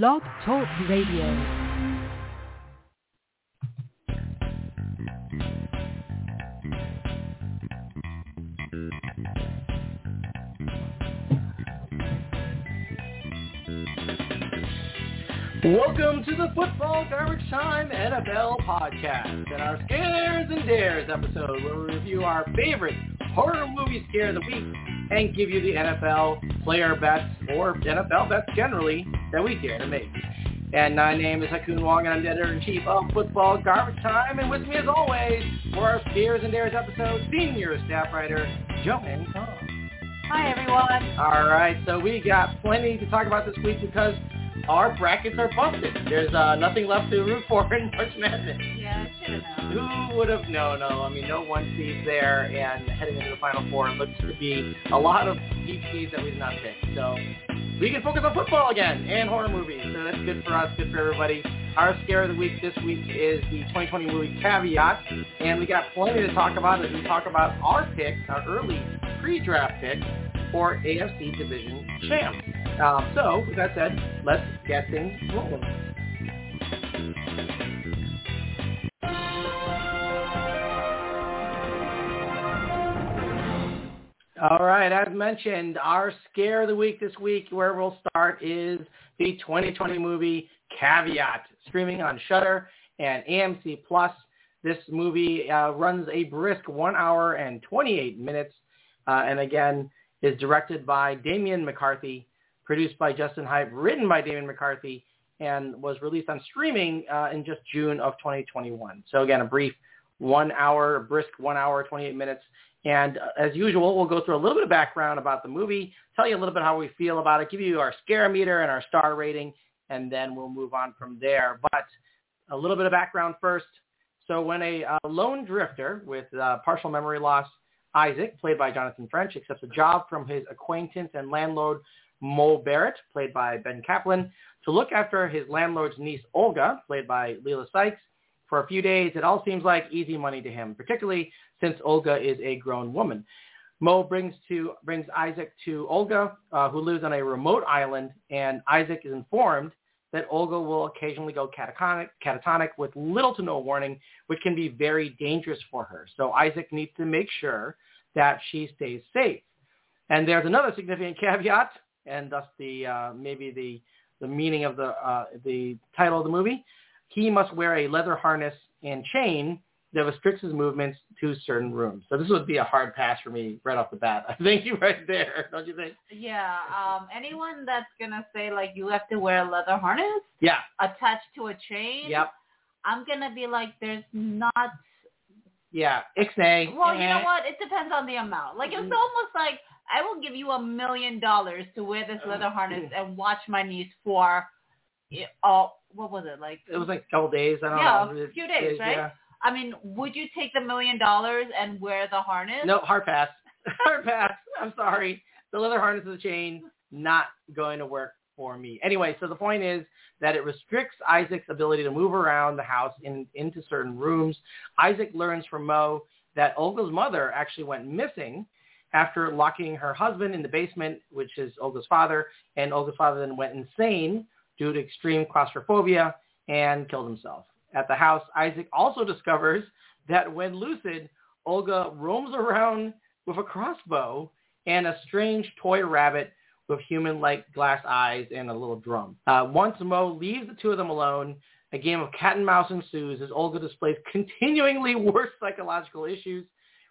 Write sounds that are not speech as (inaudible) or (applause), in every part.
Blog Talk Radio. Welcome to the Football Garbage Time NFL podcast and our Scares and Dares episode where we review our favorite horror movie scare of the week and give you the NFL player bets or NFL bets generally that we dare to make. And my name is Ha Kung Wong and I'm the editor-in-chief of Football Garbage Time and with me as always for our Scares and Dares episode, senior staff writer Joanne Kong. Hi, everyone. All right, so we got plenty to talk about this week because our brackets are busted. There's uh, nothing left to root for in March Madness. Yeah, I should have known. Who would have known? No, I mean, no one seeds there, and heading into the Final Four it looks to be a lot of deep seeds that we did not pick. So we can focus on football again and horror movies. So that's good for us, good for everybody. Our scare of the week this week is the 2020 movie Caveat, and we got plenty to talk about as we talk about our picks, our early pre-draft picks for AFC Division champs. Um, so, with that said, let's get things rolling. All right, as mentioned, our scare of the week this week, where we'll start, is the 2020 movie Caveat, streaming on Shudder and AMC Plus. This movie uh, runs a brisk one hour and 28 minutes, uh, and again is directed by Damian McCarthy, produced by Justin Hype, written by Damian McCarthy, and was released on streaming uh, in just June of 2021. So again, a brief one hour, brisk one hour, 28 minutes. And uh, as usual, we'll go through a little bit of background about the movie, tell you a little bit how we feel about it, give you our scare meter and our star rating, and then we'll move on from there. But a little bit of background first. So when a uh, lone drifter with uh, partial memory loss, Isaac, played by Jonathan French, accepts a job from his acquaintance and landlord Mo Barrett, played by Ben Caplan, to look after his landlord's niece Olga, played by Leila Sykes. For a few days, it all seems like easy money to him, particularly since Olga is a grown woman. Mo brings to brings Isaac to Olga, uh, who lives on a remote island, and Isaac is informed that Olga will occasionally go catatonic, catatonic with little to no warning, which can be very dangerous for her. So Isaac needs to make sure that she stays safe. And there's another significant (laughs) caveat, and thus the uh, maybe the the meaning of the uh, the title of the movie. He must wear a leather harness and chain that restricts his movements to certain rooms. So this would be a hard pass for me right off the bat. (laughs) I think you right there, don't you think? Yeah. Um, anyone that's gonna say like you have to wear a leather harness Yeah. attached to a chain, Yep. I'm gonna be like, there's not. Yeah. Ixnay. Well, you know Eh. what? It depends on the amount. Like it's Mhm. almost like I will give you a million dollars to wear this leather harness and watch my niece for, eh, oh, what was it like? It was like a couple days. I don't Yeah, know. a few days, right? Yeah. I mean, would you take the million dollars and wear the harness? No, hard pass. (laughs) hard pass. I'm sorry. The leather harness of the chain, not going to work for me. Anyway, so the point is that it restricts Isaac's ability to move around the house in, into certain rooms. Isaac learns from Mo that Olga's mother actually went missing after locking her husband in the basement, which is Olga's father, and Olga's father then went insane due to extreme claustrophobia and killed himself. At the house, Isaac also discovers that when lucid, Olga roams around with a crossbow and a strange toy rabbit with human-like glass eyes and a little drum. Uh, once Mo leaves the two of them alone, a game of cat and mouse ensues as Olga displays continuingly (laughs) worse psychological issues.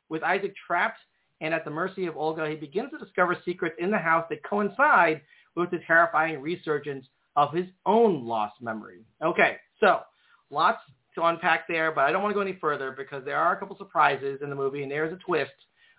With Isaac trapped and at the mercy of Olga, he begins to discover secrets in the house that coincide with the terrifying resurgence of his own lost memory. Okay, so lots to unpack there, but I don't want to go any further because there are a couple surprises in the movie, and there's a twist,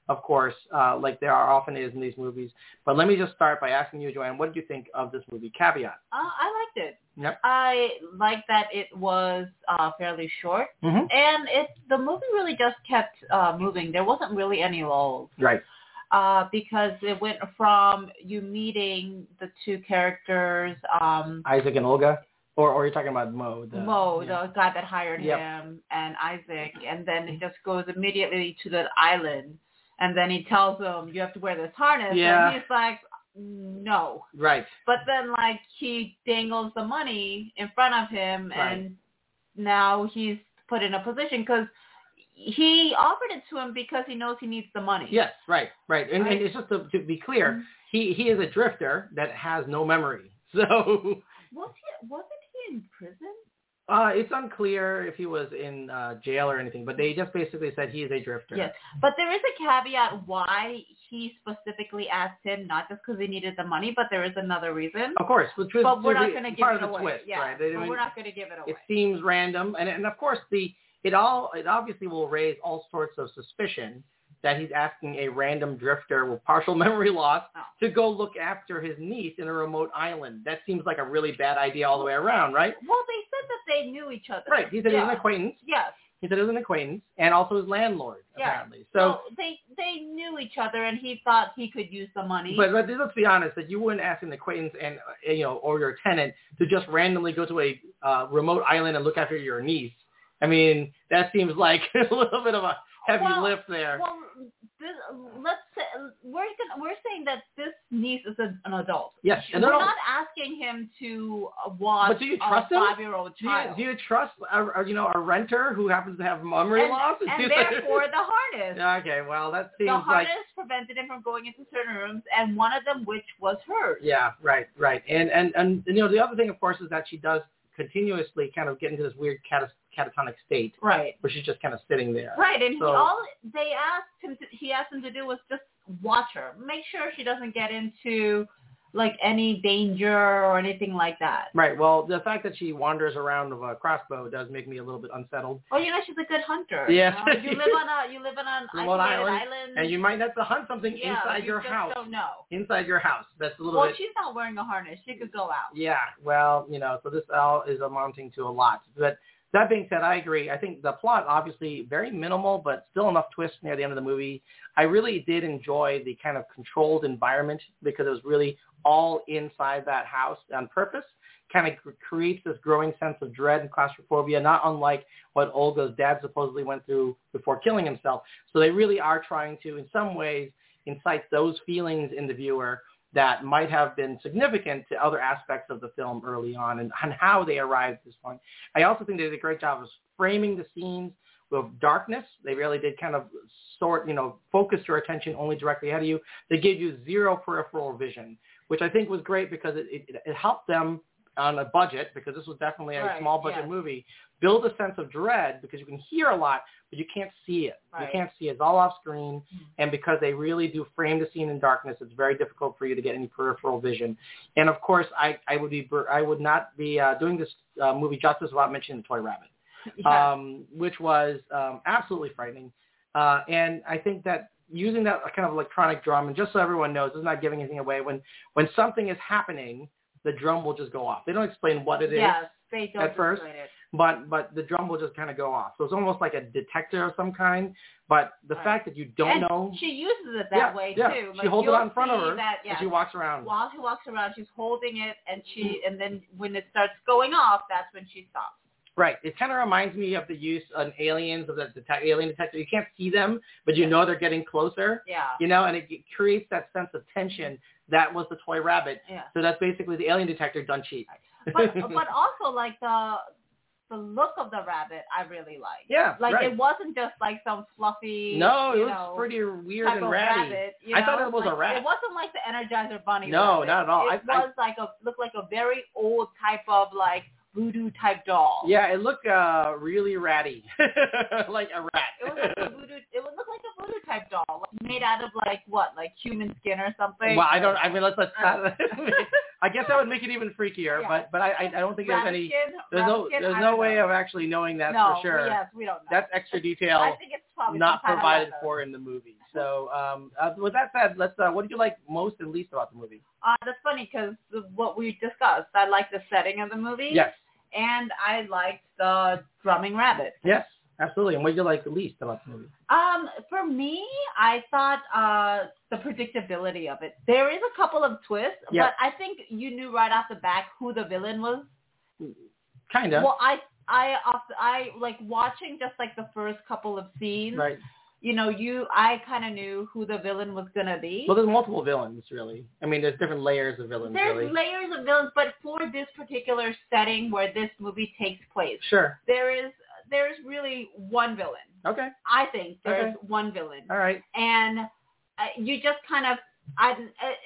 of course, uh, like there are often is in these movies. But let me just start by asking you, Joanne, what did you think of this movie, Caveat? Uh, I liked it. Yep. I liked that it was uh, fairly short, Mm-hmm. and it the movie really just kept uh, moving. There wasn't really any lulls Right. Uh, because it went from you meeting the two characters, um, Isaac and Olga, or or you're talking about Mo? The, Mo, yeah. the guy that hired Yep. him, and Isaac, and then it just goes immediately to the island, and then he tells him you have to wear this harness, Yeah. and he's like, no. Right. But then like he dangles the money in front of him, Right. and now he's put in a position because he offered it to him because he knows he needs the money. Yes. Right. Right. And, Right. and it's just to, to be clear, Mhm. he he is a drifter that has no memory. (laughs) So Was he? Wasn't he in prison? uh, it's unclear if he was in uh, jail or anything, but they just basically said he is a drifter. Yes, but there is a caveat why he specifically asked him, not just because he needed the money, but there is another reason. Of course, which was but we're not going to give part it of the away. twist, yeah, right? They- I mean, we're not going to give it away. it seems random, and and of course the it all it obviously will raise all sorts of suspicion that he's asking a random drifter with partial (laughs) memory loss to go look after his niece in a remote island. That seems like a really bad idea all the way around, right? Well, they said that they knew each other. Right. He said he was an acquaintance. Yes. He said he was an acquaintance, and also his landlord Yeah. apparently. So. So they they knew each other, and he thought he could use the money. But, but let's be honest, that you wouldn't ask an acquaintance and uh, you know or your tenant to just randomly go to a uh, remote island and look after your niece. I mean, that seems like (laughs) a little bit of a heavy Well, lift there. well, this, let's say we're gonna, we're saying that this niece is an, an adult. yes, and we're no, not asking him to watch But do you a trust him? five-year-old do you, child. do you trust a, a, you know a renter who happens to have memory and, loss? (laughs) and therefore the harness. (laughs) okay, well that seems the like harness prevented him from going into certain rooms, and one of them, which was hers. yeah, right, right, and and and you know the other thing, of course, is that she does continuously kind of get into this weird catat- catatonic state Right. where she's just kind of sitting there. Right, and So- he, all they asked him, to, he asked him to do was just watch her, make sure she doesn't get into like any danger or anything like that. Right. Well, the fact that she wanders around with a crossbow does make me a little bit unsettled. Oh, you know she's a good hunter. Yes. You, know? you (laughs) live on a you live on an island, island, And you might have to hunt something yeah, inside you your house. Don't know. Inside your house. That's a little Well, bit. she's not wearing a harness. She could go out. Yeah. Well, you know, so this all is amounting to a lot. But that being said, I agree. I think the plot obviously very minimal, but still enough twists near the end of the movie. I really did enjoy the kind of controlled environment because it was really all inside that house on purpose. Kind of creates this growing sense of dread and claustrophobia, not unlike what Olga's dad supposedly went through before killing himself. So they really are trying to, in some ways, incite those feelings in the viewer that might have been significant to other aspects of the film early on and, and how they arrived at this point. I also think they did a great job of framing the scenes with darkness. They really did kind of sort, you know, focus your attention only directly ahead of you. They gave you zero peripheral vision, which I think was great because it, it, it helped them on a budget, because this was definitely a Right, small budget movie, build a sense of dread because you can hear a lot, but you can't see it. You can't see it. It's all off screen. Mhm. And because they really do frame the scene in darkness, it's very difficult for you to get any peripheral vision. And of course, I, I would be I would not be uh, doing this uh, movie justice without mentioning the toy rabbit, (laughs) Yeah. um, which was um, absolutely frightening. Uh, and I think that using that kind of electronic drum, and just so everyone knows, this is not giving anything away. When when something is happening, the drum will just go off. They don't explain what it is yes, they don't at first. it. But but the drum will just kind of go off. So it's almost like a detector of some kind. But the Right. fact that you don't and know, She uses it that yeah, way yeah. too. She holds it out in front of her That, as yeah. she walks around. While she walks around, she's holding it, and she, and then when it starts going off, that's when she stops. Right. It kind of reminds me of the use on aliens of the detec- alien detector. You can't see them, but you know they're getting closer. Yeah. You know, and it g- creates that sense of tension. That was the toy rabbit. Yeah. So that's basically the alien detector done cheap. But (laughs) but also like the the look of the rabbit, I really like. yeah, Like right. it wasn't just like some fluffy. no, it was know, pretty weird and ratty. rabbit. You I thought it was a Like, rat. It wasn't like the Energizer Bunny. No, rabbit. not at all. It I- I- was like a looked like a very old type of like voodoo type doll. Yeah, it looked uh, really ratty, (laughs) like a rat. It was like a voodoo. It would look like a voodoo type doll, like, made out of like what, like human skin or something. Well, I don't. I mean, let's let's. Uh. (laughs) (laughs) I guess that would make it even freakier, Yeah. but but I I don't think there's any. There's no there's no way know. of actually knowing that no, for sure. Yes, we don't know. That's extra detail I think it's probably not some kind of provided for in the movie. So um, uh, with that said, let's. Uh, what did you like most and least about the movie? Uh, that's funny because what we discussed, I liked the setting of the movie. Yes, And I liked the drumming rabbit. yes, absolutely. And what did you like the least about the movie? Um, for me, I thought uh, the predictability of it. There is a couple of twists, Yeah. but I think you knew right off the bat who the villain was. Kinda. Well, I, I, I like watching just like the first couple of scenes. right. you know, you I kind of knew who the villain was gonna be. Well, there's multiple villains, really. I mean, there's different layers of villains, There's really. layers of villains, but for this particular setting where this movie takes place, Sure. there is there's really one villain. Okay. I think there's Okay. one villain, All right. and uh, you just kind of I uh,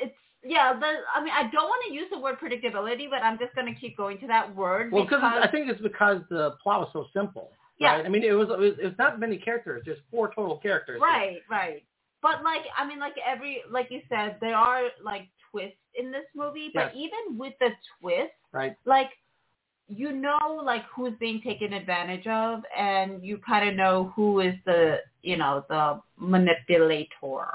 it's yeah. The, I mean, I don't want to use the word predictability, but I'm just going to keep going to that word Well, because because I think it's because the plot was so simple. Yeah. Right? I mean, it was, it was it's not many characters. just four total characters. right, right. But like I mean, like every like you said, there are like twists in this movie, but Yes. even with the twist, Right. like you know like who's being taken advantage of and you kind of know who is the you know the manipulator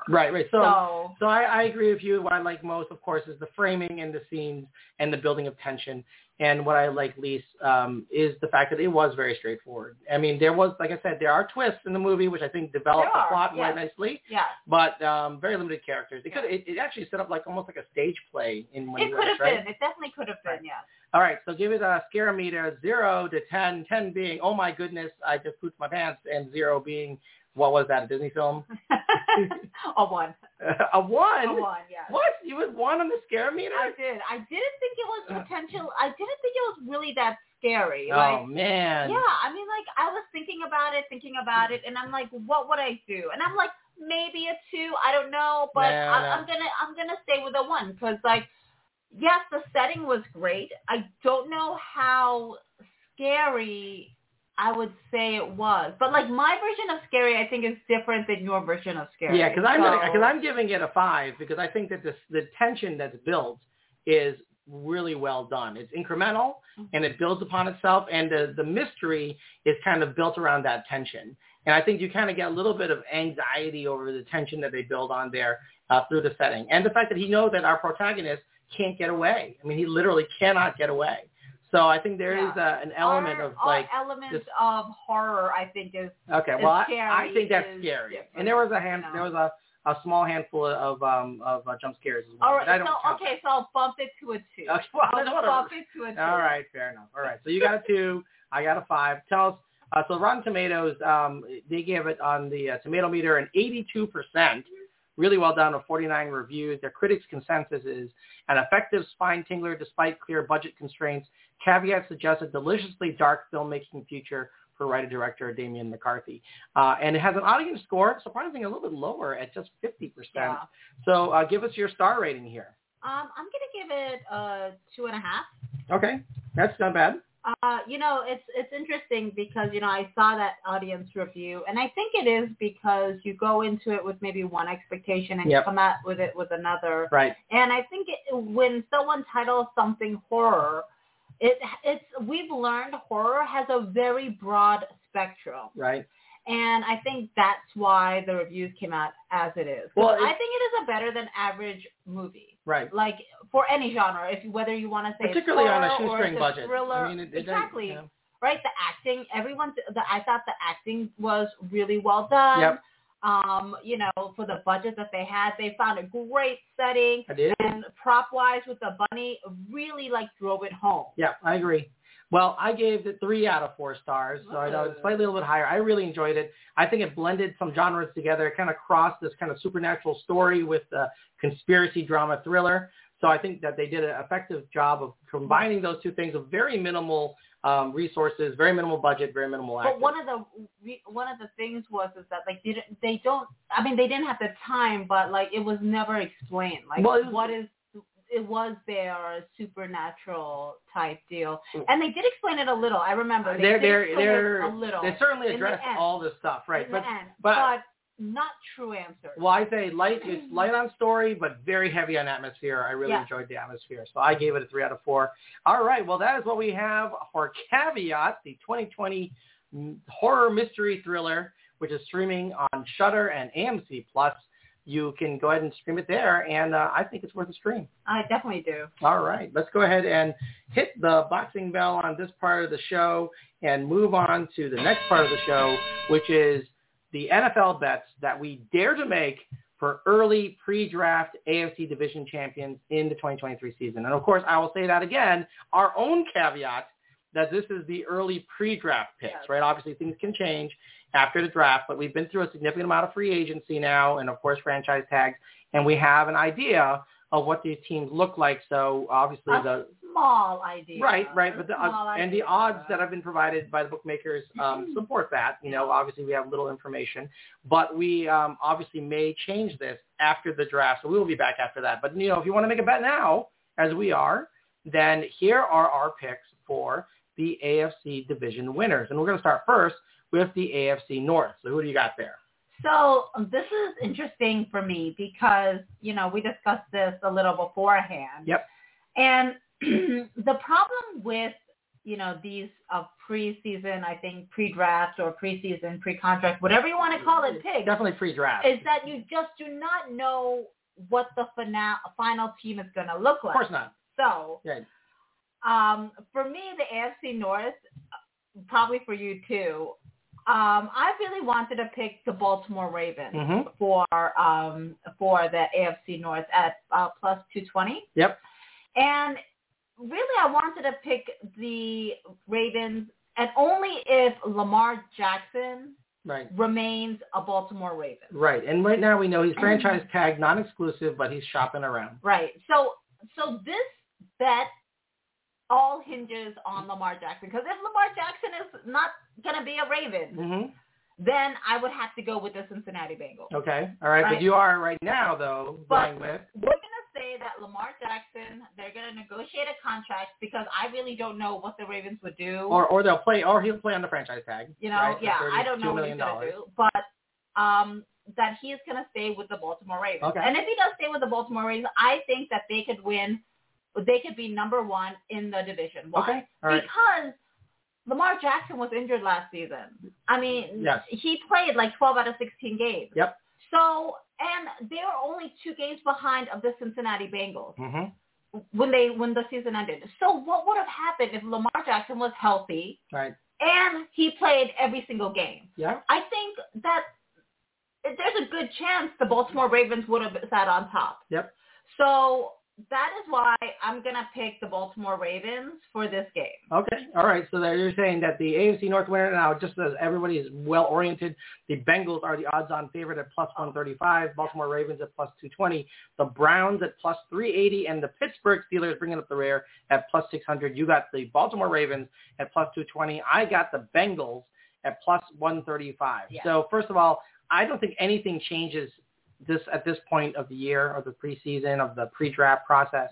Right. Right. So. so So I, I agree with you. What I like most, of course, is the framing and the scenes and the building of tension. And what I like least um, is the fact that it was very straightforward. I mean, there was, like I said, there are twists in the movie, which I think developed the plot yes. nicely, yeah but um, very limited characters. It, Yeah. could, it, it actually set up like almost like a stage play in one it could have right? been it definitely could have been Right. yes All right, so give it a scare meter, 0 to 10, 10 being, oh my goodness, I just pooped my pants, and 0 being, what was that, a Disney film? (laughs) a one a 1? a one yeah. What? You was 1 on the scare meter? I did. I didn't think it was potential. I didn't think it was really that scary. oh, like, man. yeah, I mean, like I was thinking about it, thinking about it, and I'm like, what would I do? And I'm like, maybe a two. I don't know, but No, I'm, no. I'm gonna I'm gonna stay with a one because like, yes, the setting was great. I don't know how scary. I would say it was, but like my version of scary, I think is different than your version of scary. Yeah, because I'm So- because I'm giving it a five because I think that this the tension that's built is really well done. It's incremental and it builds upon itself, and the the mystery is kind of built around that tension. And I think you kind of get a little bit of anxiety over the tension that they build on there uh, through the setting, and the fact that he knows that our protagonist can't get away. I mean, he literally cannot get away. So I think there is Yeah. a, an element our, of like our element this- of horror. I think is Okay, is well, I, scary I think that's is scary. And there was a hand, you know. there was a, a small handful of um of uh, jump scares as well. All don't So okay, so I'll bump it to a two. Okay, well, I'll whatever. bump it to a two. All right, fair enough. All right, so you got a two, I got a five. Tell us. Uh, so Rotten Tomatoes, um, they gave it on the uh, tomato meter an 82%. Really well done with 49 reviews. Their critics' consensus is an effective spine tingler despite clear budget constraints. Caveat suggests a deliciously dark filmmaking future for writer-director Damian McCarthy. Uh, and it has an audience score, surprisingly a little bit lower at just 50%. Yeah. So uh, give us your star rating here. Um, I'm gonna give it a two and a half. Okay, that's not bad. Uh, you know, it's it's interesting because you know I saw that audience review, and I think it is because you go into it with maybe one expectation and Yep. you come out with it with another. Right. And I think it, when someone titles something horror, it it's we've learned horror has a very broad spectrum, Right. and I think that's why the reviews came out as it is. Well, I think it is a better than average movie. Right. Like for any genre, if whether you want to say it's Particularly on a horror or shoestring budget. thriller, I mean, it, it does- exactly you know. right? The acting, everyone, the, I thought the acting was really well done. Yep. Um, you know, for the budget that they had, they found a great setting, I did. and prop wise with the bunny, really like drove it home. Yeah, I agree. Well, I gave it three out of four stars, so I know it's slightly a little bit higher. I really enjoyed it. I think it blended some genres together. It kind of crossed this kind of supernatural story with the conspiracy drama thriller. So I think that they did an effective job of combining those two things with very minimal um, resources, very minimal budget, very minimal. But one of the re- one of the things was is that like they didn't they don't I mean they didn't have the time but like it was never explained like Well, was- what is it was their supernatural type deal Mm. and they did explain it a little I remember they they're did they're explain they're it a little they certainly addressed all this stuff, right? but but- but not true answers Well, I say light. It's light on story, but very heavy on atmosphere. I really Yeah. enjoyed the atmosphere, so I gave it a three out of four. All right, well, that is what we have for Caveat, the 2020 horror mystery thriller, which is streaming on Shudder and AMC Plus. You can go ahead and stream it there, and uh, I think it's worth a stream. I definitely do All right, let's go ahead and hit the boxing bell on this part of the show and move on to the next part of the show, which is the NFL bets that we dare to make for early pre-draft AFC division champions in the 2023 season. And of course, I will say that again, our own caveat that this is the early pre-draft picks, Yes. right? Obviously, things can change. after the draft, but we've been through a significant amount of free agency now and, of course, franchise tags, and we have an idea of what these teams look like. So obviously the small idea. Right, right. But the, uh, and the odds that have been provided by the bookmakers um, support that. You know, obviously we have little information, but we um, obviously may change this after the draft. So we will be back after that. But you know, if you want to make a bet now, as we are, then here are our picks for the AFC division winners, and we're going to start first with the AFC North. So who do you got there? So um, this is interesting for me because, you know, we discussed this a little beforehand. Yep. And (clears throat) the problem with, you know, these uh, preseason, I think pre-draft or preseason, pre-contract, whatever you want to call it, pick Definitely pre-draft. is that you just do not know what the fina- final team is going to look like. Of course not. So Yeah. um, for me, the AFC North, probably for you too. Um, I really wanted to pick the Baltimore Ravens Mhm. for um, for the AFC North at uh, plus two twenty, Yep. and really I wanted to pick the Ravens, and only if Lamar Jackson Right. remains a Baltimore Raven. Right. And right now we know he's franchise tag, non-exclusive, but he's shopping around. Right. So so this bet all hinges on Lamar Jackson because if Lamar Jackson is not going to be a Raven, hmm then I would have to go with the Cincinnati Bengals. Okay. All right. Right. But you are right now, though, But- going with We're going to say that Lamar Jackson, they're going to negotiate a contract because I really don't know what the Ravens would do. or or they'll play or he'll play on the franchise tag. you know, right, yeah, I don't know what he's going to do, but um, that he is going to stay with the Baltimore Ravens. Okay. And if he does stay with the Baltimore Ravens, I think that they could win. They could be number one in the division. Why? Okay. All right. Because Lamar Jackson was injured last season. I mean, Yes. he played like 12 out of 16 games. Yep. So, and they were only two games behind of the Cincinnati Bengals hmm when they when the season ended. So, what would have happened if Lamar Jackson was healthy Right. and he played every single game? Yeah. I think that there's a good chance the Baltimore Ravens would have sat on top. Yep. So that is why I'm gonna pick the Baltimore Ravens for this game. Okay. All right. So that you're saying that the AFC North winner now, just as everybody is well oriented, the Bengals are the odds-on favorite at plus 135, Baltimore Ravens at plus 220, the Browns at plus 380, and the Pittsburgh Steelers bringing up the rear at plus 600. You got the Baltimore Ravens at plus 220. I got the Bengals at plus 135. Yeah. So first of all, I don't think anything changes this at this point of the year or the preseason of the pre-draft process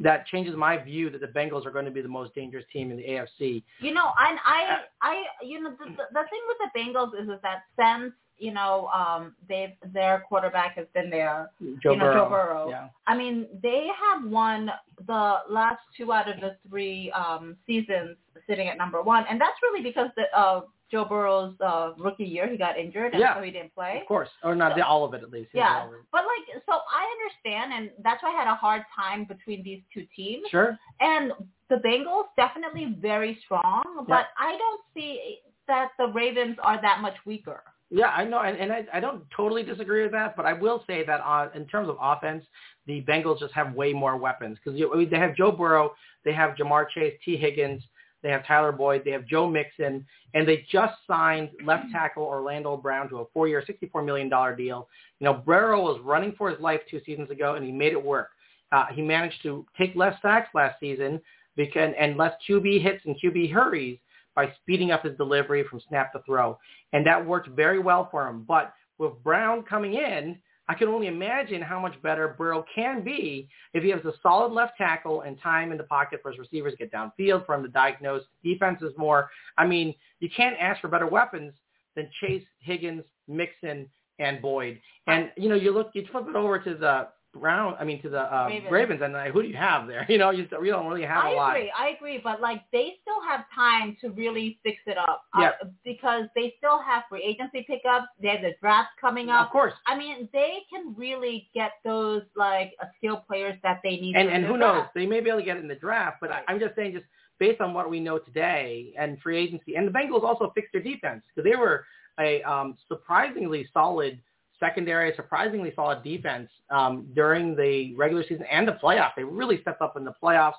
that changes my view that the Bengals are going to be the most dangerous team in the AFC. You know, I I I you know the the, the thing with the Bengals is is that since you know um they their quarterback has been there. Joe You know, Burrow. Joe Burrow. Yeah. I mean, they have won the last two out of the three um seasons sitting at number one, and that's really because the uh Joe Burrow's uh rookie year he got injured and Yeah. so he didn't play. Of course. Or not the, all of it at least. Yeah, All of it. but like, so I understand, and that's why I had a hard time between these two teams. Sure. And the Bengals definitely very strong, but I don't see that the Ravens are that much weaker. Yeah, I know, and, and I, I don't totally disagree with that, but I will say that uh, in terms of offense, the Bengals just have way more weapons because I mean, they have Joe Burrow, they have Ja'Marr Chase, Tee Higgins, they have Tyler Boyd, they have Joe Mixon, and they just signed left tackle Orlando Brown to a four-year, $64 million deal. You know, Burrow was running for his life two seasons ago, and he made it work. Uh, he managed to take less sacks last season because, and less QB hits and QB hurries by speeding up his delivery from snap to throw. And that worked very well for him. But with Brown coming in, I can only imagine how much better Burrow can be if he has a solid left tackle and time in the pocket for his receivers to get downfield, for him to diagnose defenses more. I mean, you can't ask for better weapons than Chase, Higgins, Mixon, and Boyd. And, you know, you look, you flip it over to the Brown, I mean, to the uh, Ravens. Ravens, and like, who do you have there? (laughs) You know, you, still, you don't really have a I lot. I agree, I agree, but like they still have time to really fix it up Yeah. uh, because they still have free agency pickups. They have the draft coming up. Of course. I mean, they can really get those like uh, skilled players that they need. And and who knows? They may be able to get it in the draft, but Right. I, I'm just saying, just based on what we know today and free agency, and the Bengals also fixed their defense because they were a um, surprisingly solid secondary, surprisingly solid defense um, during the regular season and the playoffs. They really stepped up in the playoffs.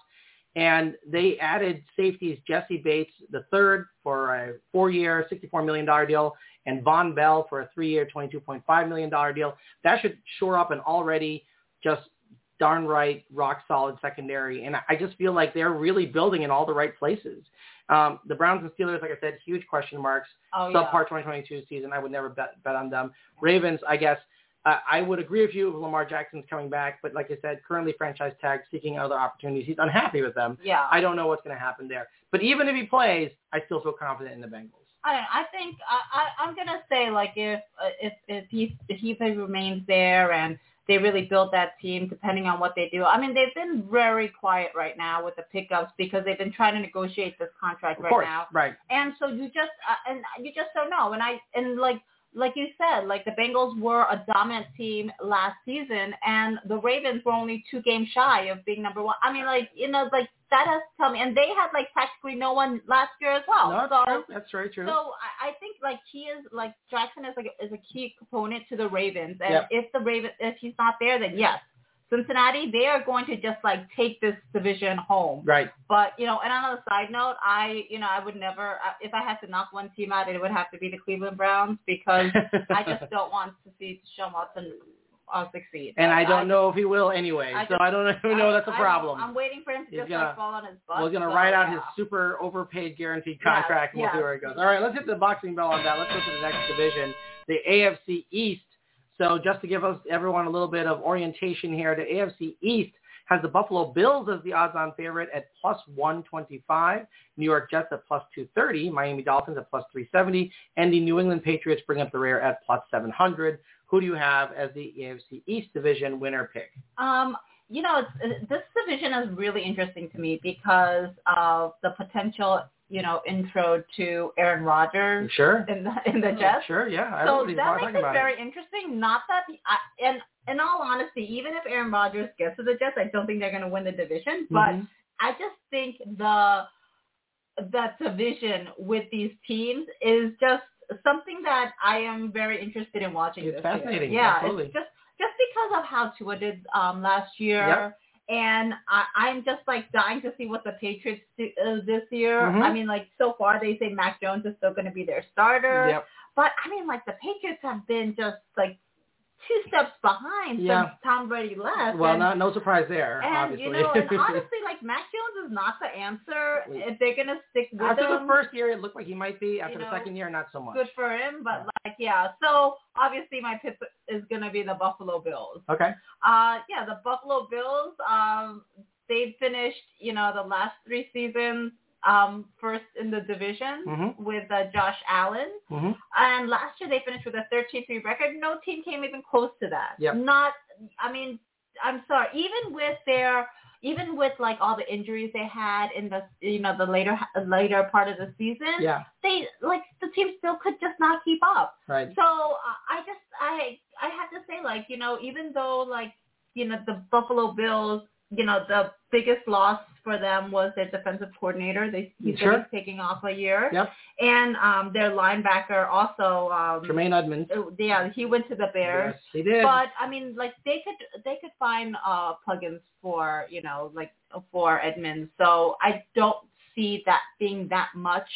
And they added safeties Jessie Bates the third for a four-year, $64 million deal, and Vonn Bell for a three-year, $22.5 million deal. That should shore up an already just darn right, rock solid secondary. And I just feel like they're really building in all the right places. Um, the Browns and Steelers, like I said, huge question marks. Oh, Subpar 2022 season. I would never bet, bet on them. Ravens, I guess, uh, I would agree with you if Lamar Jackson's coming back, but like I said, currently franchise tag, seeking other opportunities. He's unhappy with them. Yeah. I don't know what's going to happen there. But even if he plays, I still feel confident in the Bengals. I don't. I think I, I I'm gonna say like if if if he if he remains there and they really build that team depending on what they do. I mean, they've been very quiet right now with the pickups because they've been trying to negotiate this contract Of right course, now. right. And so you just uh, and you just don't know. And I and like like you said, like the Bengals were a dominant team last season, and the Ravens were only two games shy of being number one. I mean, like you know, like that has to tell me. And they had like practically no one last year as well. no, so that's true. That's very true. so I, I think like he is like Jackson is like is a key component to the Ravens, and Yep. if the Raven if he's not there, then yes, Cincinnati they are going to just like take this division home. right. But you know, and on a side note, I you know I would never if I had to knock one team out, it would have to be the Cleveland Browns because (laughs) I just don't want to see Sean Watson uh, succeed. and I Like, don't know if he will anyway. I so just- I don't even know I- that's a problem. I'm waiting for him to He's just gonna- like fall on his butt. We're going to write out yeah. his super overpaid guaranteed Yeah, contract, and we'll see where it goes. All right, let's hit the boxing bell on that. Let's go to the next division, the AFC East. So just to give us everyone a little bit of orientation here, the AFC East has the Buffalo Bills as the odds-on favorite at plus 125, New York Jets at plus 230, Miami Dolphins at plus 370, and the New England Patriots bring up the rear at plus 700. Who do you have as the AFC East division winner pick? Um, you know, this division is really interesting to me because of the potential, you know, intro to Aaron Rodgers Sure. in the in the Jets. Sure, yeah. So that makes it very interesting. Not that, I, and in all honesty, even if Aaron Rodgers gets to the Jets, I don't think they're going to win the division. But Mhm. I just think the that division with these teams is just something that I am very interested in watching. It's this fascinating, Year. Yeah, absolutely. it's just just because of how Tua did um, last year. Yep. And I, I'm just like dying to see what the Patriots do uh, this year. Mhm. I mean, like so far they say Mac Jones is still going to be their starter. Yep. But I mean, like the Patriots have been just like two steps behind Yeah. since Tom Brady left. Well, and, not no surprise there, and obviously. you know, and (laughs) honestly, like Mac Jones is not the answer if they're gonna stick with After him. After the first year, it looked like he might be. After You the know, second year, not so much. Good for him, but like yeah. So obviously, my pick is gonna be the Buffalo Bills. Okay. Uh, yeah, the Buffalo Bills. Um, they finished, you know, the last three seasons um, first in the division Mhm. with uh, Josh Allen. hmm And last year they finished with a 13-3 record. No team came even close to that. Yep. Not, I mean, I'm sorry. Even with their, even with like all the injuries they had in the, you know, the later later part of the season, Yeah. they like the team still could just not keep up. Right. So uh, I just, I, I have to say, like, you know, even though like, you know, the Buffalo Bills, you know, the biggest loss for them was their defensive coordinator. They he's Sure. taking off a year Yep. and um their linebacker also um Tremaine Edmunds. uh, yeah he went to the bears Yes, he did. but i mean like they could they could find uh plugins for you know like for edmunds so i don't see that being that much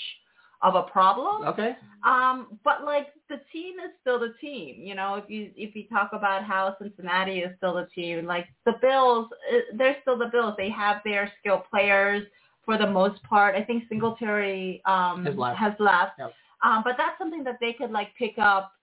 of a problem okay. um but like the team is still the team you know if you if you talk about how cincinnati is still the team like the bills uh, they're still the bills they have their skilled players for the most part i think singletary um Has left. has left Yep. Um but that's something that they could like pick up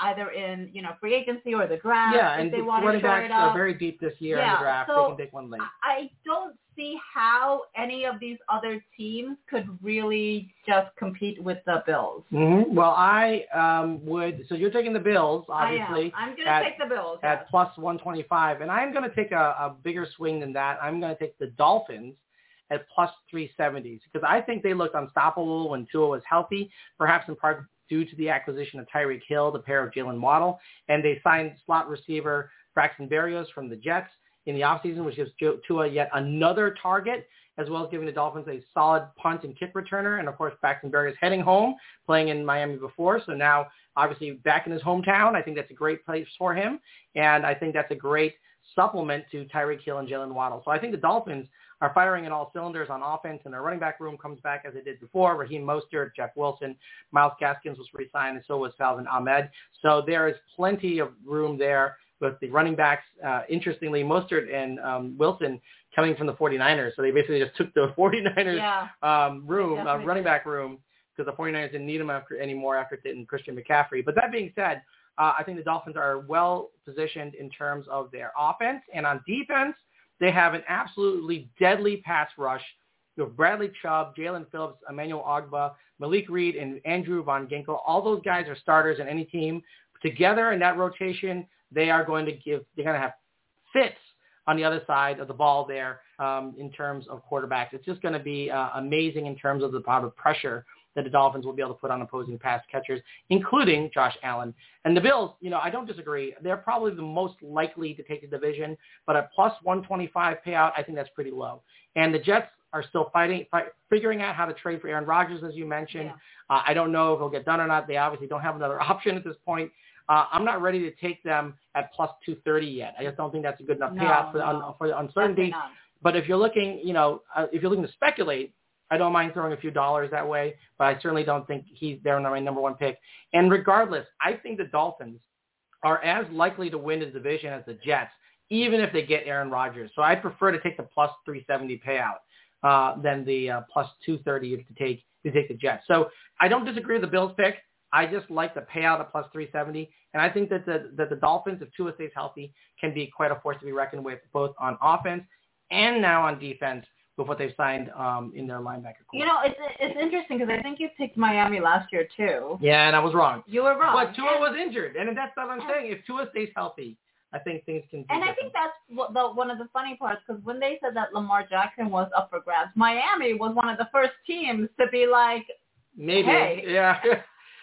either in you know free agency or the draft yeah, if and they want to running shore backs it are very deep this year in Yeah, the draft. so they can take one late. I- don't see how any of these other teams could really just compete with the Bills. hmm Well, I um, would. So you're taking the Bills, obviously. I am. I'm going to take the Bills. at yes. plus 125. And I'm going to take a, a bigger swing than that. I'm going to take the Dolphins at plus 370s because I think they looked unstoppable when Tua was healthy, perhaps in part due to the acquisition of Tyreek Hill, the pair of Jaylen Waddle, and they signed slot receiver Braxton Berrios from the Jets in the offseason, which gives Tua yet another target, as well as giving the Dolphins a solid punt and kick returner. And of course, Braxton Berrios heading home, playing in Miami before, so now obviously back in his hometown. I think that's a great place for him, and I think that's a great supplement to Tyreek Hill and Jaylen Waddle. So I think the Dolphins are firing in all cylinders on offense, and their running back room comes back as it did before. Raheem Mostert, Jeff Wilson, Miles Gaskins was re-signed, and so was Salvon Ahmed. So there is plenty of room there with the running backs. Uh, interestingly, Mostert and um, Wilson coming from the 49ers, so they basically just took the (laughs) 49ers Yeah. um, room, uh, running back room, because the 49ers didn't need him after, anymore after getting Christian McCaffrey. But that being said, uh, I think the Dolphins are well positioned in terms of their offense. And on defense, they have an absolutely deadly pass rush with Bradley Chubb, Jaelan Phillips, Emmanuel Ogbah, Malik Reed, and Andrew Van Ginkel. All those guys are starters in any team. Together in that rotation, they are going to give, they're going to have fits on the other side of the ball there um, in terms of quarterbacks. It's just going to be uh, amazing in terms of the amount of pressure that the Dolphins will be able to put on opposing pass catchers, including Josh Allen. And the Bills, you know, I don't disagree. They're probably the most likely to take the division, but at plus 125 payout, I think that's pretty low. And the Jets are still fighting, fight, figuring out how to trade for Aaron Rodgers, as you mentioned. Yeah. Uh, I don't know if it'll get done or not. They obviously don't have another (laughs) option at this point. Uh, I'm not ready to take them at plus 230 yet. I just don't think that's a good enough No, payout for no. un, for the uncertainty. But if you're looking, you know, uh, if you're looking to speculate, I don't mind throwing a few dollars that way, but I certainly don't think he's there my number one pick. And regardless, I think the Dolphins are as likely to win the division as the Jets, even if they get Aaron Rodgers. So I prefer to take the plus 370 payout uh, than the uh, plus 230 to take to take the Jets. So I don't disagree with the Bills pick. I just like the payout at plus 370, and I think that the that the Dolphins, if Tua stays healthy, can be quite a force to be reckoned with, both on offense and now on defense with what they've signed um, in their linebacker core. You know, it's it's interesting because I think you picked Miami last year too. yeah, and I was wrong. You were wrong. But Tua And- was injured, and that's what I'm saying. If Tua stays healthy, I think things can. And I think that's what the, one of the funny parts because when they said that Lamar Jackson was up for grabs, Miami was one of the first teams to be like, maybe. hey. Yeah.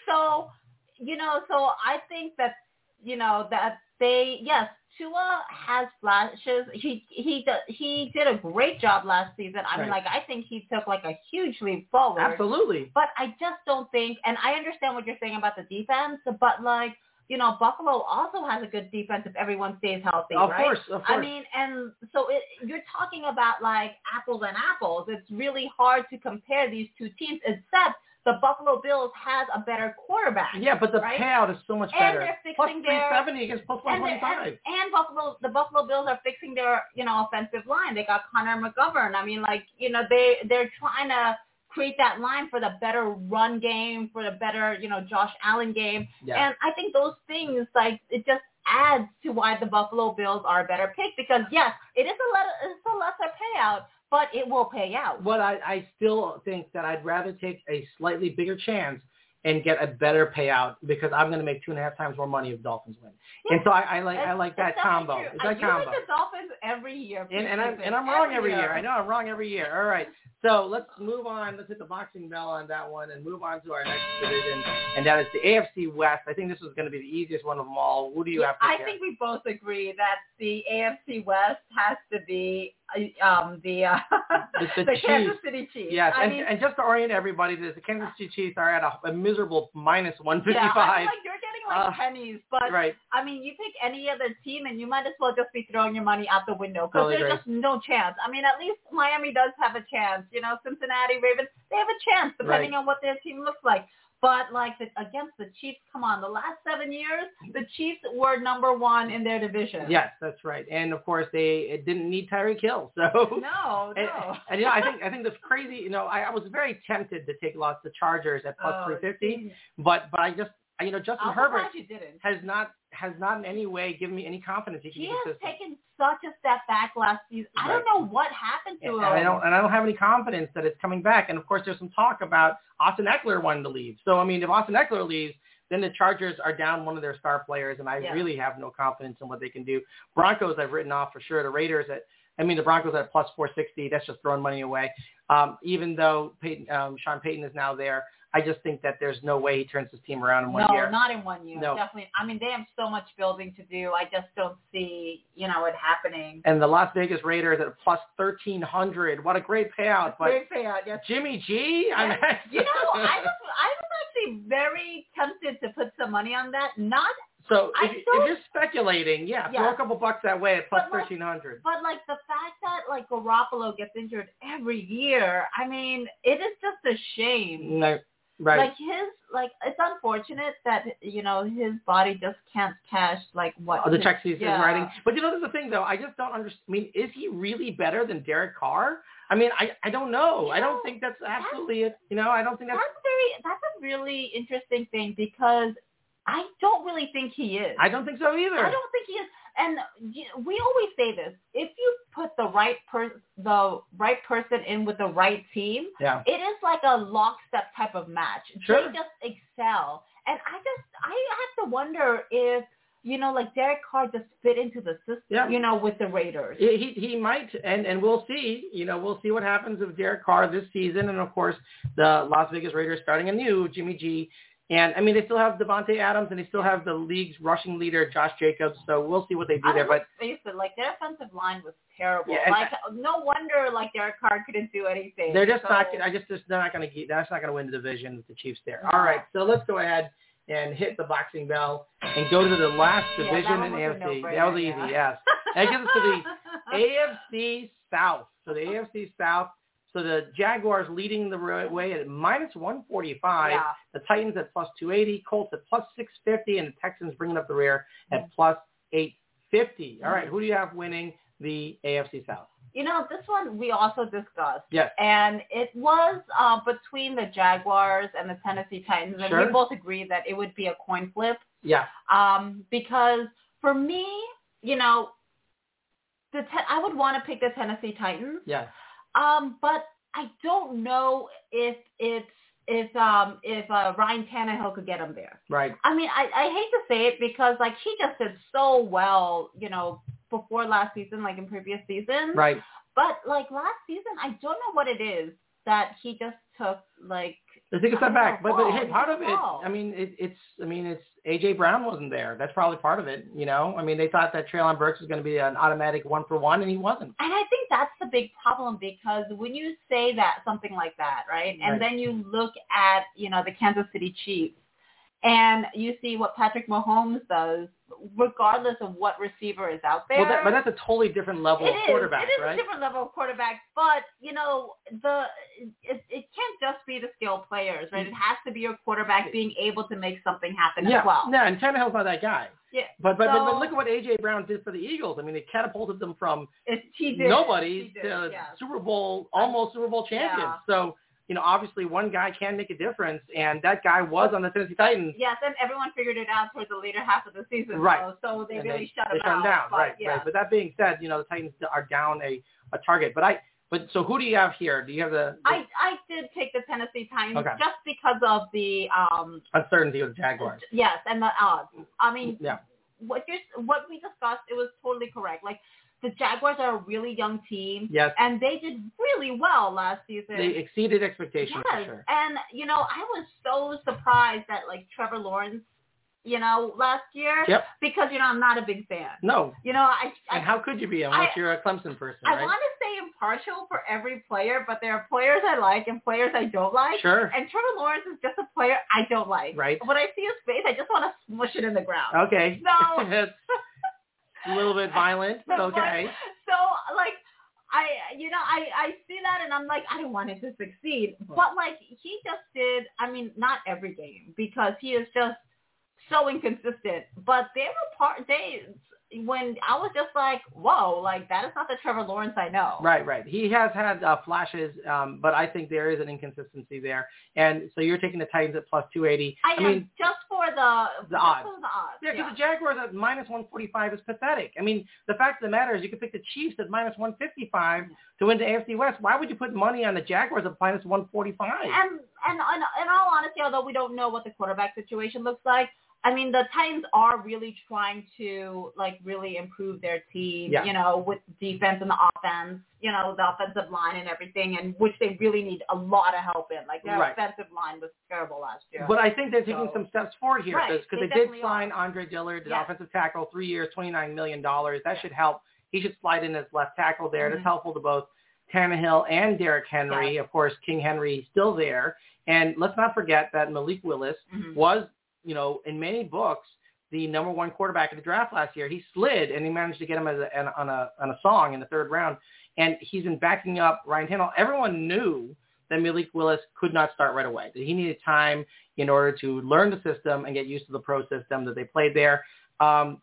so, you know, so I think that, you know, that they, yes, Tua has flashes. He he does, he did a great job last season. I mean, like I think he took like a huge leap forward. Absolutely. But I just don't think, and I understand what you're saying about the defense, but like, you know, Buffalo also has a good defense if everyone stays healthy, Of right? course, of I mean, and so it, you're talking about like apples and apples. It's really hard to compare these two teams, except the Buffalo Bills has a better quarterback. Yeah, but the right? payout is so much And better. they're Plus fixing their 370 against plus and, 125. and, and Buffalo, the Buffalo Bills are fixing their, you know, offensive line. They got Connor McGovern. I mean, like, you know, they they're trying to create that line for the better run game, for the better, you know, Josh Allen game. Yeah. And I think those things, like, it just adds to why the Buffalo Bills are a better pick because yes, it is a le- it's a lesser payout, but it will pay out. But I, I still think that I'd rather take a slightly bigger chance and get a better payout because I'm going to make two and a half times more money if Dolphins win. And so I, I like I like that combo. true. It's that you combo. like the Dolphins every year. And, and I'm and I'm wrong every year. I know I'm wrong every year. All right. So let's move on. Let's hit the boxing bell on that one and move on to our next division, and that is the AFC West. I think this is going to be the easiest one of them all. Who do you Yeah, have? To I pick? think we both agree that the AFC West has to be uh, um, the uh, The- the (laughs) Kansas City Chiefs. Yes, I and, mean, and just to orient everybody, the Kansas City Chiefs are at a, a miserable minus yeah, 155. I mean, like you're like Uh, pennies, but right. I mean, you pick any other team, and you might as well just be throwing your money out the window because Totally there's agree. just no chance. I mean, at least Miami does have a chance. You know, Cincinnati Ravens, they have a chance depending on what their team looks like. But like the, against the Chiefs, come on, the last seven years, the Chiefs were number one in their division. Yes, that's right. And of course, they it didn't need Tyreek Hill. (laughs) So No, And, no. and you know, I think I think that's crazy. You know, I, I was very tempted to take lots of Chargers at plus Oh, three fifty, geez. but but I just you know Justin I'm Herbert has not has not in any way given me any confidence he can He be has taken such a step back last season. I don't know what happened to And him. I don't and I don't have any confidence that it's coming back. And of course, there's some talk about Austin Ekeler wanting to leave. So I mean, if Austin Ekeler leaves, then the Chargers are down one of their star players, and I Yeah. really have no confidence in what they can do. Broncos, I've written off for sure. The Raiders at I mean, the Broncos at plus 460. That's just throwing money away. Um, even though Peyton, um, Sean Payton is now there, I just think that there's no way he turns his team around in one no, year. No, not in one year. No. Definitely. I mean, they have so much building to do. I just don't see, you know, it happening. And the Las Vegas Raiders at plus 1300. What a great payout! But Great payout. Yes. Jimmy G, I mean, you know, (laughs) I was I was actually very tempted to put some money on that. Not So if, if you're speculating, yeah, throw a couple bucks that way at plus like- thirteen hundred. But like the fact that like Garoppolo gets injured every year, I mean, it is just a shame. No, right. Like his, like it's unfortunate that you know his body just can't cash like what Oh, the his- check he's yeah. writing. But you know, there's the thing though. I just don't understand. I mean, is he really better than Derek Carr? I mean, I I don't know. I don't think that's absolutely it. You know, I don't think that's. That's very. That's a really interesting thing because I don't really think he is. I don't think so either. I don't think he is. And we always say this: if you put the right per the right person in with the right team, Yeah. it is like a lockstep type of match. Sure. They just excel, and I just I have to wonder if you know like Derek Carr just fit into the system, Yeah. you know, with the Raiders. He he might, and and we'll see. You know, we'll see what happens with Derek Carr this season, and of course the Las Vegas Raiders starting anew, Jimmy G. And I mean, they still have Davante Adams, and they still have the league's rushing leader, Josh Jacobs. So we'll see what they do there. But it, like their offensive line was terrible. Yeah, like no wonder like Derek Carr couldn't do anything. they're just So- not. I just just they're not going to get. That's not going to win the division with the Chiefs there. No. All right, so let's go ahead and hit the boxing bell and go to the last division one in AFC. that was easy. yeah. Yes. That gets us to the (laughs) AFC South. So the AFC South. So the Jaguars leading the way at minus 145. Yeah. The Titans at plus 280. Colts at plus 650. And the Texans bringing up the rear at plus 850. All right. Who do you have winning the AFC South? You know, this one we also discussed. Yes. And it was uh, between the Jaguars and the Tennessee Titans, and Sure. we both agreed that it would be a coin flip. Yeah. Um, because for me, you know, the te- I would want to pick the Tennessee Titans. Yeah. Um, but I don't know if it's if um if uh, Ryan Tannehill could get him there. Right. I mean, I, I hate to say it because like he just did so well, you know, before last season, like in previous seasons. Right. But like last season, I don't know what it is that he just took like. Let's take a step back. But, but hey, oh, part of it, oh. I mean, it, it's, I mean, it's AJ Brown wasn't there. That's probably part of it. You know, I mean, they thought that Treylon Burks was going to be an automatic one for one, and he wasn't. And I think that's the big problem because when you say that something like that, right, and Right. then you look at you know the Kansas City Chiefs, and you see what Patrick Mahomes does, regardless of what receiver is out there. Well, that, but that's a totally different level It of is. quarterback, It is right? a different level of quarterback, but you know the it, it can't just be the skilled players, right? It mm. has to be your quarterback being able to make something happen yeah, as well. yeah, and Tannehill's not that guy. Yeah, But but, but but look at what AJ Brown did for the Eagles. I mean, it catapulted them from it, did. nobody did, to yeah. Super Bowl, almost Super Bowl champions. So you know, obviously one guy can make a difference, and that guy was on the Tennessee Titans. Yes, and everyone figured it out towards the later half of the season, Right. though, so they And really shut they him shut him down, but, right? yeah. Right. But that being said, you know the Titans are down a, a target. But I, but so who do you have here? Do you have the, the I I did take the Tennessee Titans Okay. just because of the um uncertainty with the Jaguars? yes and the odds. I mean, Yeah. what you what we discussed, it was totally correct. Like the Jaguars are a really young team, Yes. and they did really well last season. They exceeded expectations for yes, sure. and you know I was so surprised that like Trevor Lawrence, you know, last year Yep. because you know I'm not a big fan. No. You know, I I, And how could you be unless I- you're a Clemson person, I right? want to say impartial for every player, but there are players I like and players I don't like. Sure. And Trevor Lawrence is just a player I don't like. Right. When I see his face, I just want to smush it in the ground. Okay. So- (laughs) a little bit violent, (laughs) but okay. So like I you know, I I see that and I'm like I don't want it to succeed. But like he just did I mean, not every game because he is just so inconsistent. But there were part days when I was just like, Whoa, like that is not the Trevor Lawrence I know. Right, right. He has had uh, flashes, um, but I think there is an inconsistency there. And so you're taking the Titans at plus 280. I, am mean, just for the The odds. the odds. yeah, because yeah. the Jaguars at minus 145 is pathetic. I mean, the fact of the matter is you could pick the Chiefs at minus 155 to win the AFC West. Why would you put money on the Jaguars at minus 145? And and in, in all honesty, although we don't know what the quarterback situation looks like, I mean the Titans are really trying to like really improve their team, Yeah. you know, with defense and the offense, you know, the offensive line and everything, and which they really need a lot of help in. Like their Right. offensive line was terrible last year. But I think they're taking So- some steps forward here Right, because they they, did sign are. Andre Dillard, the Yes. offensive tackle, three years, $29 million. That should help. He should slide in as left tackle there. That's Mhm. helpful to both Tannehill and Derrick Henry. Of course, King Henry still there. And let's not forget that Malik Willis Mhm. was, you know, in many books, the number one quarterback in the draft last year. He slid and he managed to get him as a, on a on a song in the third round. And he's been backing up Ryan Tannehill. Everyone knew that Malik Willis could not start right away. That he needed time in order to learn the system and get used to the pro system that they played there. Um,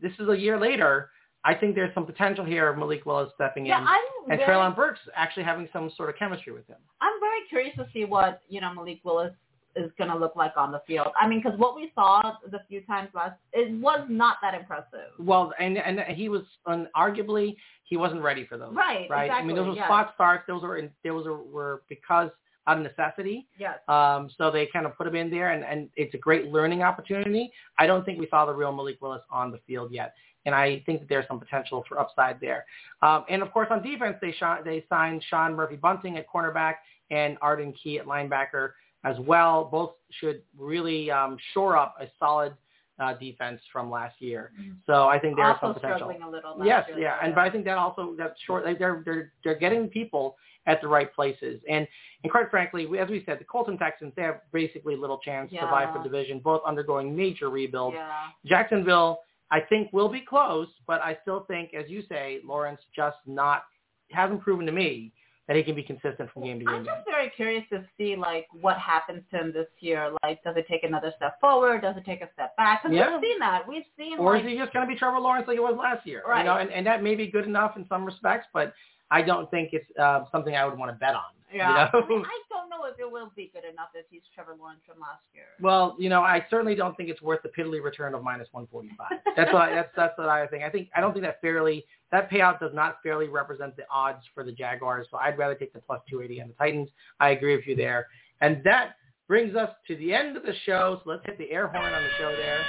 this is a year later. I think there's some potential here of Malik Willis stepping Yeah, in I'm and very, Treylon Burks actually having some sort of chemistry with him. I'm very curious to see what you know Malik Willis is going to look like on the field. I mean, because what we saw the few times last, it was not that impressive. Well, and and he was un, arguably he wasn't ready for those. Right, Right. I mean, those were yes. spot starts. Those were those were, because out of necessity. Yes. Um, so they kind of put him in there, and, and it's a great learning opportunity. I don't think we saw the real Malik Willis on the field yet, and I think that there's some potential for upside there. Um, and of course, on defense, they shot, they signed Sean Murphy Bunting at cornerback and Arden Key at linebacker as well. Both should really um, shore up a solid uh, defense from last year. So I think there's some also potential. struggling a little. last Yes, year, yeah, though, and but I think that also that short like they're they're they're getting people at the right places, and and quite frankly, we, as we said, the Colton Texans they have basically little chance to survive Yeah. for division, both undergoing major rebuilds. Yeah. Jacksonville, I think, will be close, but I still think, as you say, Lawrence just not hasn't proven to me that he can be consistent from game to game. I'm just very curious to see like what happens to him this year. Like, does it take another step forward? Does it take a step back? Because Yeah. we've seen that. We've seen or like is he just going to be Trevor Lawrence like it was last year? Right. You know, and, and that may be good enough in some respects, but I don't think it's uh, something I would want to bet on. Yeah. You know? I, mean, I don't know if it will be good enough if he's Trevor Lawrence from last year. Well, you know, I certainly don't think it's worth the piddly return of minus 145. (laughs) That's what I, that's that's what I think. I think I don't think that fairly that payout does not fairly represent the odds for the Jaguars. So I'd rather take the plus 280 on the Titans. I agree with you there. And that brings us to the end of the show. So let's hit the air horn on the show there.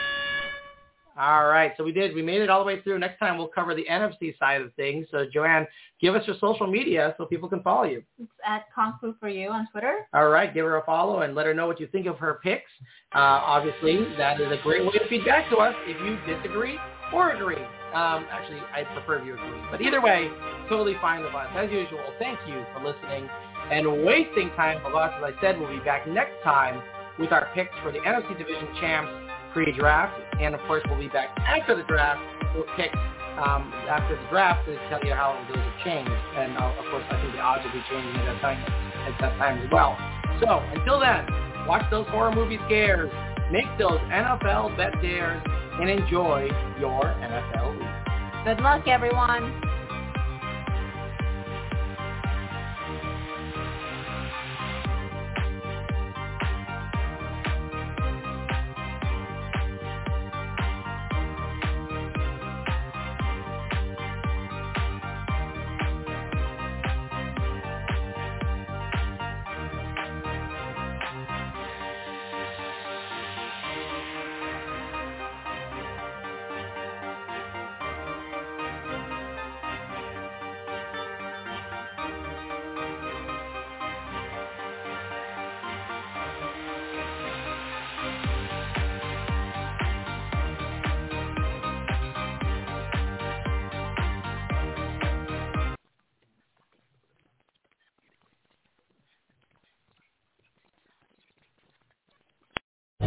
All right, so we did. We made it all the way through. Next time we'll cover the NFC side of things. So Joanne, give us your social media so people can follow you. It's at Kung Fu for you on Twitter. All right, give her a follow and let her know what you think of her picks. Uh, obviously, that is a great way to feedback to us if you disagree or agree. Um, actually, I prefer if you agree. But either way, totally fine with us. As usual, thank you for listening and wasting time with us. As I said, we'll be back next time with our picks for the NFC Division champs pre-draft. And, of course, we'll be back after the draft with picks um, after the draft to tell you how those have changed. And, uh, of course, I think the odds will be changing at that time, at that time as well. So until then, watch those horror movie scares, make those NFL bet dares, and enjoy your NFL week. Good luck, everyone.